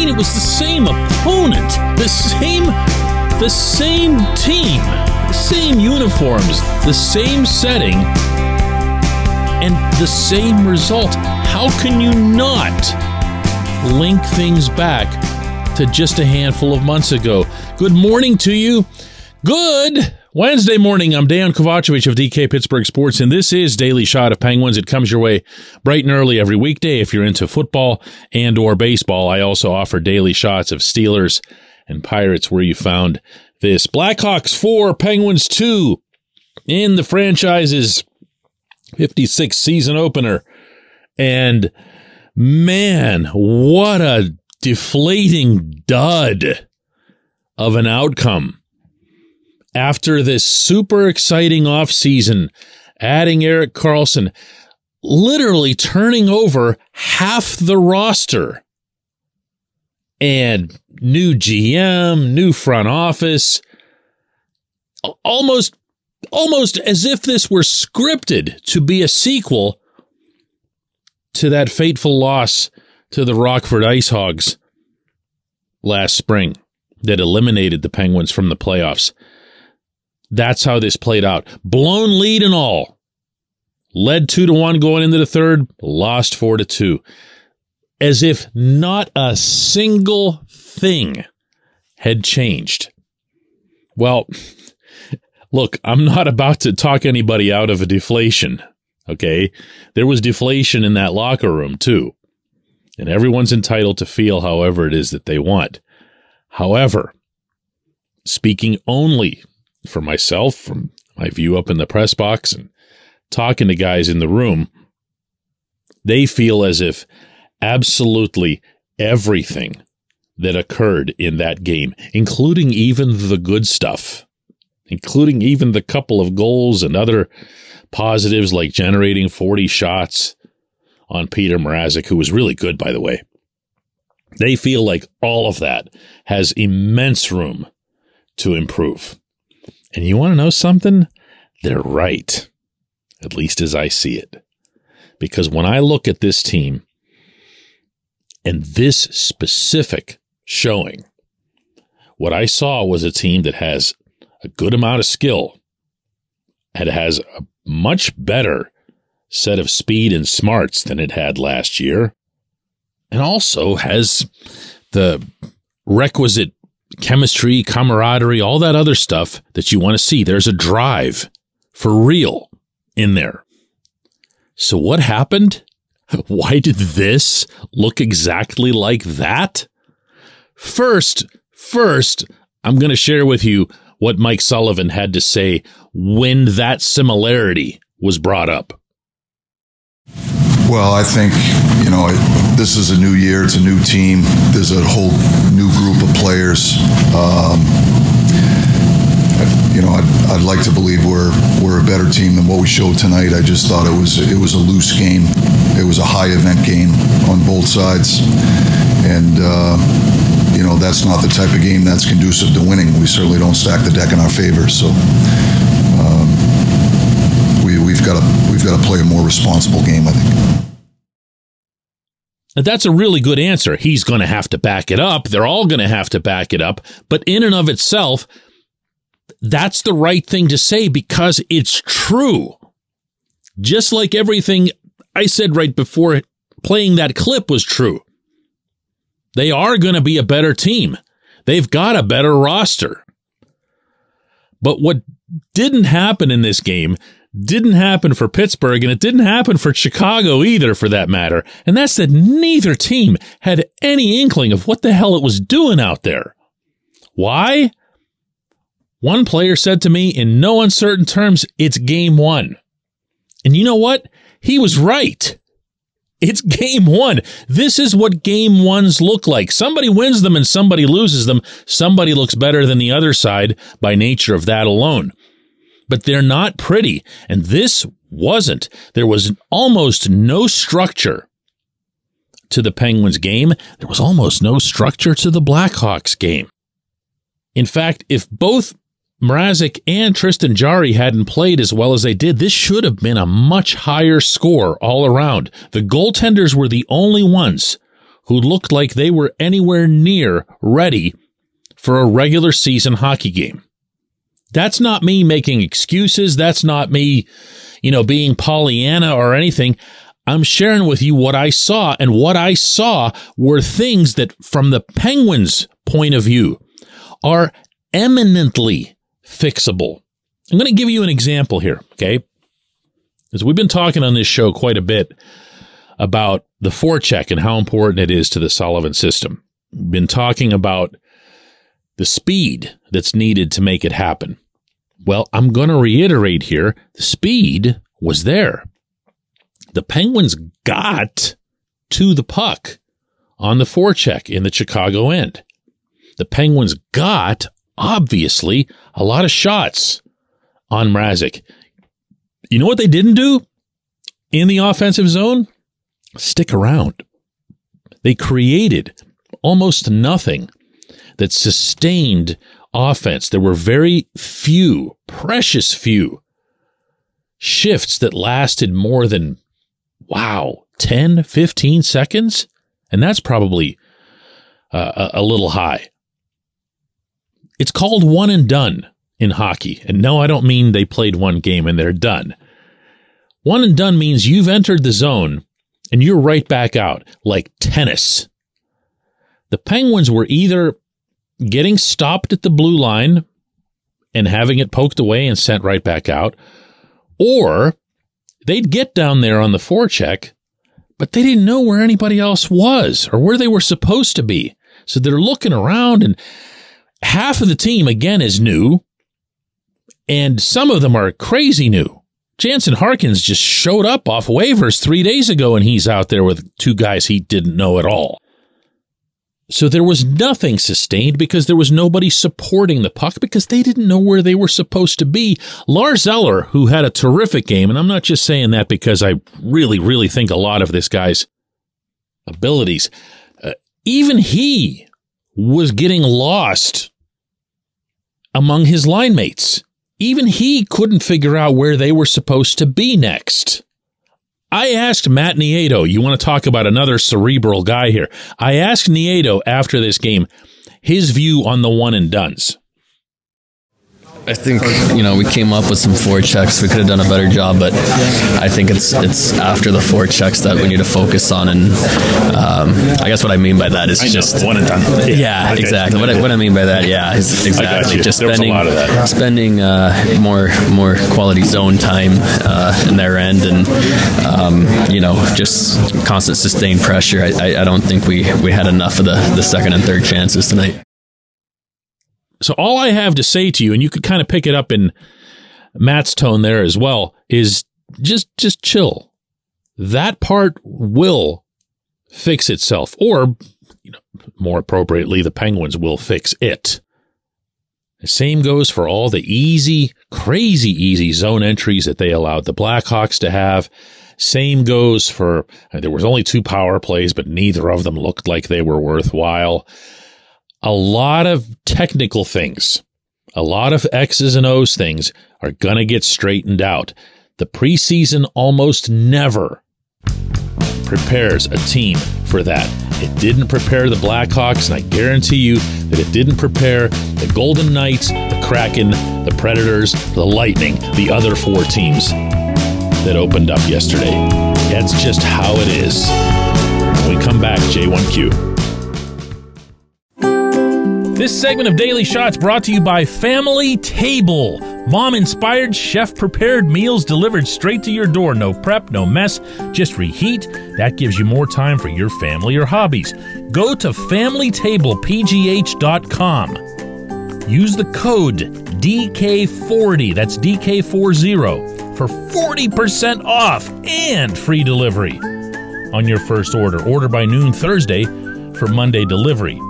Mean, it was the same opponent, the same, the same team, the same uniforms, the same setting, and the same result. How can you not link things back to just a handful of months ago? Good morning to you. Good Wednesday morning, I'm Dejan Kovacevic of DK Pittsburgh Sports, and this is Daily Shot of Penguins. It comes your way bright and early every weekday if you're into football and or baseball. I also offer daily shots of Steelers and Pirates where you found this. Blackhawks 4, Penguins 2 in the franchise's 56th season opener. And man, what a deflating dud of an outcome after this super exciting offseason, adding Erik Karlsson, literally turning over half the roster and new GM, new front office, almost almost as if this were scripted to be a sequel to that fateful loss to the Rockford Ice Hogs last spring that eliminated the Penguins from the playoffs. That's how this played out. Blown lead and all. Led two to one going into the third, lost four to two. As if not a single thing had changed. Well, look, I'm not about to talk anybody out of a deflation. Okay. There was deflation in that locker room too. And everyone's entitled to feel however it is that they want. However, speaking only for myself, from my view up in the press box and talking to guys in the room, they feel as if absolutely everything that occurred in that game, including even the good stuff, including even the couple of goals and other positives like generating 40 shots on Petr Mrazek, who was really good, by the way. They feel like all of that has immense room to improve. And you want to know something? They're right, at least as I see it. Because when I look at this team and this specific showing, what I saw was a team that has a good amount of skill and has a much better set of speed and smarts than it had last year, and also has the requisite chemistry, camaraderie, all that other stuff that you want to see. There's a drive for real in there. So what happened? Why did this look exactly like that? First, first, I'm going to share with you what Mike Sullivan had to say when that similarity was brought up. Well, I think, you know, this is a new year. It's a new team. There's a whole new group of players. Um, you know, I'd, I'd, like to believe we're we're a better team than what we showed tonight. I just thought it was it was a loose game. It was a high event game on both sides, and uh, you know that's not the type of game that's conducive to winning. We certainly don't stack the deck in our favor. So um, we we've got to we've got to play a more responsible game. I think. That's a really good answer. He's going to have to back it up. They're all going to have to back it up. But in and of itself, that's the right thing to say because it's true. just like everything I said right before playing that clip was true. They are going to be a better team. They've got a better roster. But what didn't happen in this game didn't happen for Pittsburgh and it didn't happen for Chicago either for that matter. And that's that neither team had any inkling of what the hell it was doing out there. Why? One player said to me in no uncertain terms, it's game one. And you know what? He was right. It's game one. This is what game ones look like. Somebody wins them and somebody loses them. Somebody looks better than the other side by nature of that alone. But they're not pretty. And this wasn't. There was almost no structure to the Penguins game. There was almost no structure to the Blackhawks game. In fact, if both Mrazek and Tristan Jarry hadn't played as well as they did, this should have been a much higher score all around. The goaltenders were the only ones who looked like they were anywhere near ready for a regular season hockey game. That's not me making excuses. That's not me, you know, being Pollyanna or anything. I'm sharing with you what I saw, and what I saw were things that, from the Penguins' point of view, are eminently fixable. I'm going to give you an example here, okay? Because we've been talking on this show quite a bit about the forecheck and how important it is to the Sullivan system. We've been talking about the speed that's needed to make it happen. Well, I'm going to reiterate here the speed was there. The Penguins got to the puck on the forecheck in the Chicago end. The Penguins got obviously a lot of shots on Mrazek. You know what they didn't do in the offensive zone? Stick around. They created almost nothing that sustained offense. There were very few, precious few shifts that lasted more than, wow, 10, 15 seconds. And that's probably uh, a, a little high. It's called one and done in hockey. And no, I don't mean they played one game and they're done. One and done means you've entered the zone and you're right back out, like tennis. The Penguins were either getting stopped at the blue line and having it poked away and sent right back out, or they'd get down there on the forecheck, but they didn't know where anybody else was or where they were supposed to be. So they're looking around and half of the team again is new, and some of them are crazy new. Jansen Harkins just showed up off waivers three days ago, and he's out there with two guys he didn't know at all. So there was nothing sustained because there was nobody supporting the puck because they didn't know where they were supposed to be. Lars Eller, who had a terrific game, and I'm not just saying that because I really, really think a lot of this guy's abilities, uh, even he was getting lost among his line mates. Even he couldn't figure out where they were supposed to be next. I asked Matt Nieto, you want to talk about another cerebral guy here. I asked Nieto after this game his view on the one and dones. I think you know we came up with some forechecks. We could have done a better job, but I think it's it's after the forechecks that we need to focus on. And um, I guess what I mean by that is just one and done. Yeah, yeah exactly. What I, what I mean by that, yeah, is exactly just spending spending uh, more more quality zone time uh, in their end, and um, you know just constant sustained pressure. I, I, I don't think we we had enough of the the second and third chances tonight. So all I have to say to you, and you could kind of pick it up in Matt's tone there as well, is just just chill. That part will fix itself, or you know, more appropriately, the Penguins will fix it. The same goes for all the easy, crazy easy zone entries that they allowed the Blackhawks to have. Same goes for there was only two power plays, but neither of them looked like they were worthwhile a lot of technical things, a lot of X's and O's things are going to get straightened out. The preseason almost never prepares a team for that. It didn't prepare the Blackhawks, and I guarantee you that it didn't prepare the Golden Knights, the Kraken, the Predators, the Lightning, the other four teams. that opened up yesterday. That's just how it is. When we come back, J1Q. This segment of Daily Shots brought to you by Family Table. Mom inspired, chef prepared meals delivered straight to your door. No prep, no mess, just reheat. That gives you more time for your family or hobbies. Go to FamilyTablePGH.com. Use the code DK40, that's DK40, for 40% off and free delivery on your first order. Order by noon Thursday for Monday delivery.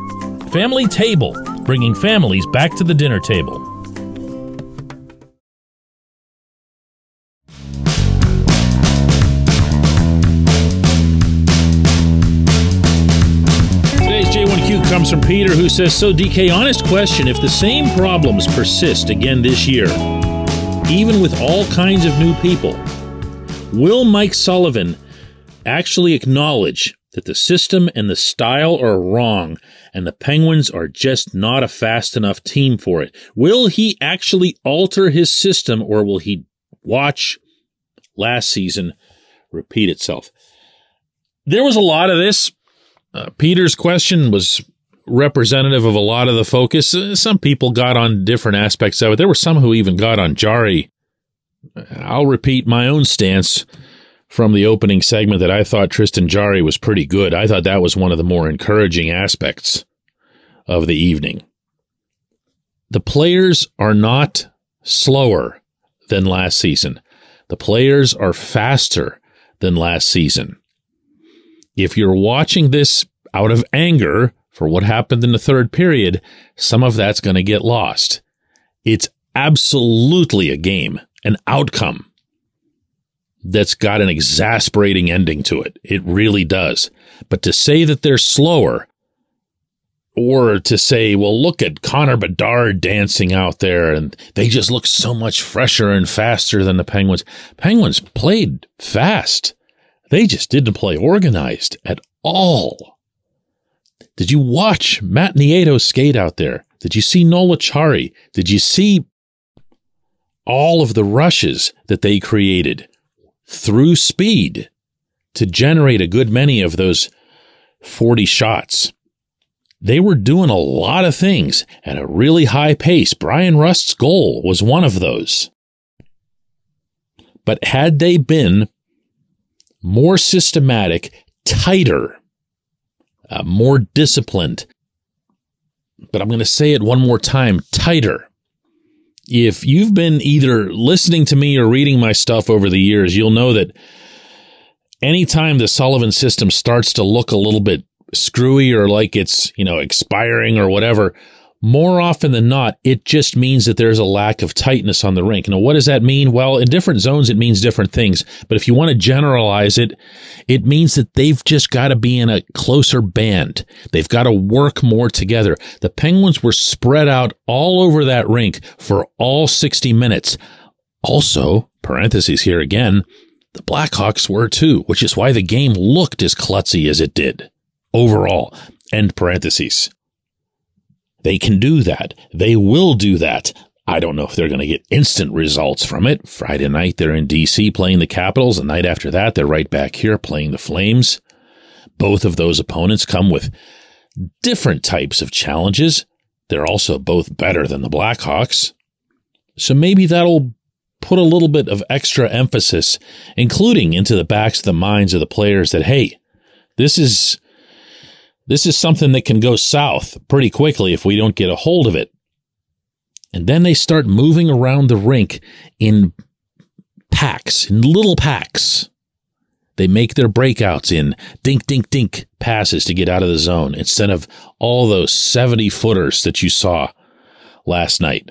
Family Table, bringing families back to the dinner table. Today's J1Q comes from Peter, who says So, DK, honest question if the same problems persist again this year, even with all kinds of new people, will Mike Sullivan actually acknowledge that the system and the style are wrong and the Penguins are just not a fast enough team for it. Will he actually alter his system or will he watch last season repeat itself? There was a lot of this. Uh, Peter's question was representative of a lot of the focus. Uh, some people got on different aspects of it. There were some who even got on Jarry. I'll repeat my own stance from the opening segment that I thought Tristan Jarry was pretty good. I thought that was one of the more encouraging aspects of the evening. The players are not slower than last season. The players are faster than last season. If you're watching this out of anger for what happened in the third period, some of that's going to get lost. It's absolutely a game, an outcome that's got an exasperating ending to it. It really does. But to say that they're slower or to say, well, look at Connor Bedard dancing out there and they just look so much fresher and faster than the Penguins. Penguins played fast. They just didn't play organized at all. Did you watch Matt Nieto skate out there? Did you see Noel Acciari? Did you see all of the rushes that they created? Through speed to generate a good many of those 40 shots. They were doing a lot of things at a really high pace. Bryan Rust's goal was one of those. But had they been more systematic, tighter, uh, more disciplined, but I'm going to say it one more time tighter, if you've been either listening to me or reading my stuff over the years, you'll know that anytime the Sullivan system starts to look a little bit screwy or like it's, you know, expiring or whatever, more often than not, it just means that there's a lack of tightness on the rink. Now, what does that mean? Well, in different zones, it means different things. But if you want to generalize it, it means that they've just got to be in a closer band. They've got to work more together. The Penguins were spread out all over that rink for all 60 minutes. Also, parentheses here again, the Blackhawks were too, which is why the game looked as klutzy as it did overall. End parentheses. They can do that. They will do that. I don't know if they're going to get instant results from it. Friday night, they're in DC playing the Capitals. The night after that, they're right back here playing the Flames. Both of those opponents come with different types of challenges. They're also both better than the Blackhawks. So maybe that'll put a little bit of extra emphasis, including into the backs of the minds of the players that, hey, this is this is something that can go south pretty quickly if we don't get a hold of it. And then they start moving around the rink in packs, in little packs. They make their breakouts in dink, dink, dink passes to get out of the zone instead of all those 70 footers that you saw last night.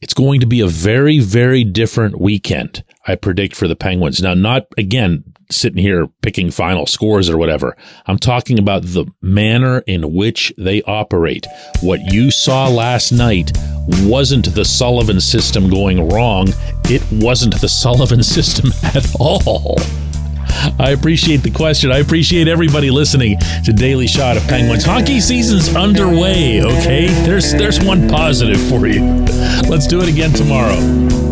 It's going to be a very, very different weekend, I predict, for the Penguins. Now, not again, sitting here picking final scores or whatever. I'm talking about the manner in which they operate. What you saw last night wasn't the Sullivan system going wrong, it wasn't the Sullivan system at all. I appreciate the question. I appreciate everybody listening to Daily Shot of Penguins. Hockey season's underway, okay? There's there's one positive for you. Let's do it again tomorrow.